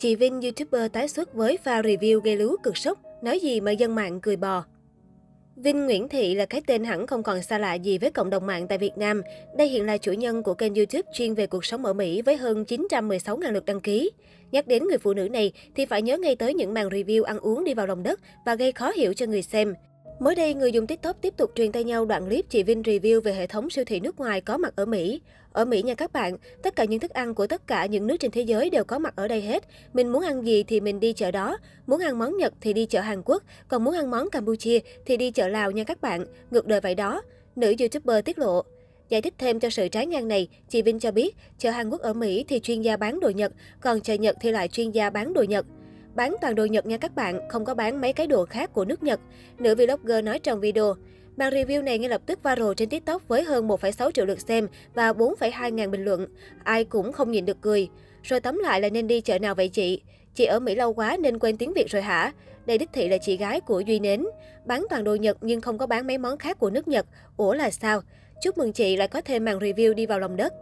Chị Vinh, YouTuber tái xuất với pha review gây lú cực sốc, nói gì mà dân mạng cười bò. Vinh Nguyễn Thị là cái tên hẳn không còn xa lạ gì với cộng đồng mạng tại Việt Nam. Đây hiện là chủ nhân của kênh YouTube chuyên về cuộc sống ở Mỹ với hơn 916.000 lượt đăng ký. Nhắc đến người phụ nữ này thì phải nhớ ngay tới những màn review ăn uống đi vào lòng đất và gây khó hiểu cho người xem. Mới đây, người dùng TikTok tiếp tục truyền tay nhau đoạn clip chị Vinh review về hệ thống siêu thị nước ngoài có mặt ở Mỹ. Ở Mỹ nha các bạn, tất cả những thức ăn của tất cả những nước trên thế giới đều có mặt ở đây hết. Mình muốn ăn gì thì mình đi chợ đó. Muốn ăn món Nhật thì đi chợ Hàn Quốc, còn muốn ăn món Campuchia thì đi chợ Lào nha các bạn. Ngược đời vậy đó. Nữ YouTuber tiết lộ. Giải thích thêm cho sự trái ngang này, chị Vinh cho biết, chợ Hàn Quốc ở Mỹ thì chuyên gia bán đồ Nhật, còn chợ Nhật thì lại chuyên gia bán đồ Nhật. Bán toàn đồ Nhật nha các bạn, không có bán mấy cái đồ khác của nước Nhật. Nữ vlogger nói trong video. Màn review này ngay lập tức viral trên TikTok với hơn 1,6 triệu lượt xem và 4,2 ngàn bình luận. Ai cũng không nhìn được cười. Rồi tóm lại là nên đi chợ nào vậy chị? Chị ở Mỹ lâu quá nên quên tiếng Việt rồi hả? Đây đích thị là chị gái của Duy Nến. Bán toàn đồ Nhật nhưng không có bán mấy món khác của nước Nhật. Ủa là sao? Chúc mừng chị lại có thêm màn review đi vào lòng đất.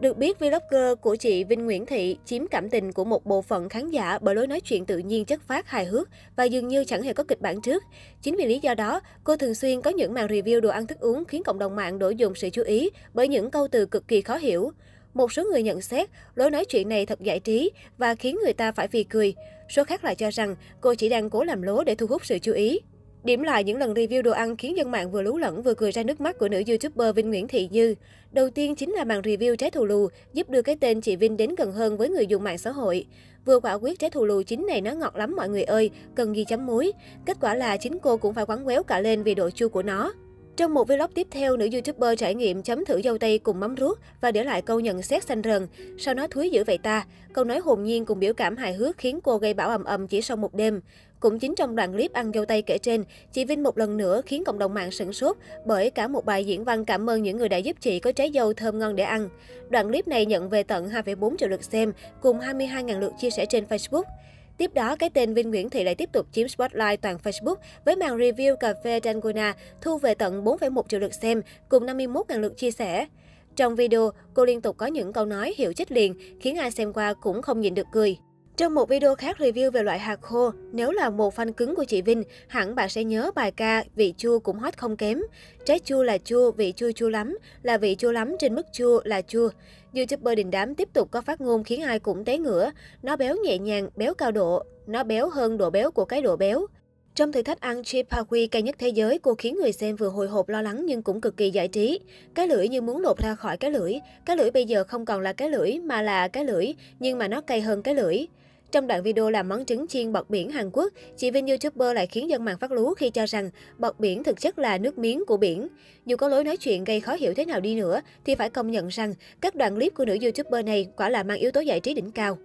Được biết, vlogger của chị Vinh Nguyễn Thị chiếm cảm tình của một bộ phận khán giả bởi lối nói chuyện tự nhiên chất phát hài hước và dường như chẳng hề có kịch bản trước. Chính vì lý do đó, cô thường xuyên có những màn review đồ ăn thức uống khiến cộng đồng mạng đổ dồn sự chú ý bởi những câu từ cực kỳ khó hiểu. Một số người nhận xét, lối nói chuyện này thật giải trí và khiến người ta phải phì cười. Số khác lại cho rằng cô chỉ đang cố làm lố để thu hút sự chú ý. Điểm lại những lần review đồ ăn khiến dân mạng vừa lú lẫn vừa cười ra nước mắt của nữ YouTuber Vinh Nguyễn Thị Như. Đầu tiên chính là màn review trái thù lù, giúp đưa cái tên chị Vinh đến gần hơn với người dùng mạng xã hội. Vừa quả quyết trái thù lù chính này nó ngọt lắm mọi người ơi, cần ghi chấm muối. Kết quả là chính cô cũng phải quắn quéo cả lên vì độ chua của nó. Trong một vlog tiếp theo, nữ YouTuber trải nghiệm chấm thử dâu tây cùng mắm ruốc và để lại câu nhận xét xanh rần. Sau nó thúi dữ vậy ta. Câu nói hồn nhiên cùng biểu cảm hài hước khiến cô gây bão ầm ầm chỉ sau một đêm. Cũng chính trong đoạn clip ăn dâu tây kể trên, chị Vinh một lần nữa khiến cộng đồng mạng sửng sốt bởi cả một bài diễn văn cảm ơn những người đã giúp chị có trái dâu thơm ngon để ăn. Đoạn clip này nhận về tận 2,4 triệu lượt xem cùng 22.000 lượt chia sẻ trên Facebook. Tiếp đó, cái tên Vinh Nguyễn Thị lại tiếp tục chiếm spotlight toàn Facebook với màn review cà phê Dangona thu về tận 4,1 triệu lượt xem cùng 51.000 lượt chia sẻ. Trong video, cô liên tục có những câu nói hiệu chích liền, khiến ai xem qua cũng không nhìn được cười. Trong một video khác review về loại hạt khô, nếu là một fan cứng của chị Vinh, hẳn bạn sẽ nhớ bài ca vị chua cũng hot không kém. Trái chua là chua, vị chua chua lắm, là vị chua lắm trên mức chua là chua. YouTuber đình đám tiếp tục có phát ngôn khiến ai cũng té ngửa. Nó béo nhẹ nhàng, béo cao độ, nó béo hơn độ béo của cái độ béo. Trong thử thách ăn chip Hawaii cay nhất thế giới, cô khiến người xem vừa hồi hộp lo lắng nhưng cũng cực kỳ giải trí. Cái lưỡi như muốn lột ra khỏi cái lưỡi. Cái lưỡi bây giờ không còn là cái lưỡi mà là cái lưỡi, nhưng mà nó cay hơn cái lưỡi. Trong đoạn video làm món trứng chiên bọt biển Hàn Quốc, chị Vinh YouTuber lại khiến dân mạng phát lú khi cho rằng bọt biển thực chất là nước miếng của biển. Dù có lối nói chuyện gây khó hiểu thế nào đi nữa, thì phải công nhận rằng các đoạn clip của nữ YouTuber này quả là mang yếu tố giải trí đỉnh cao.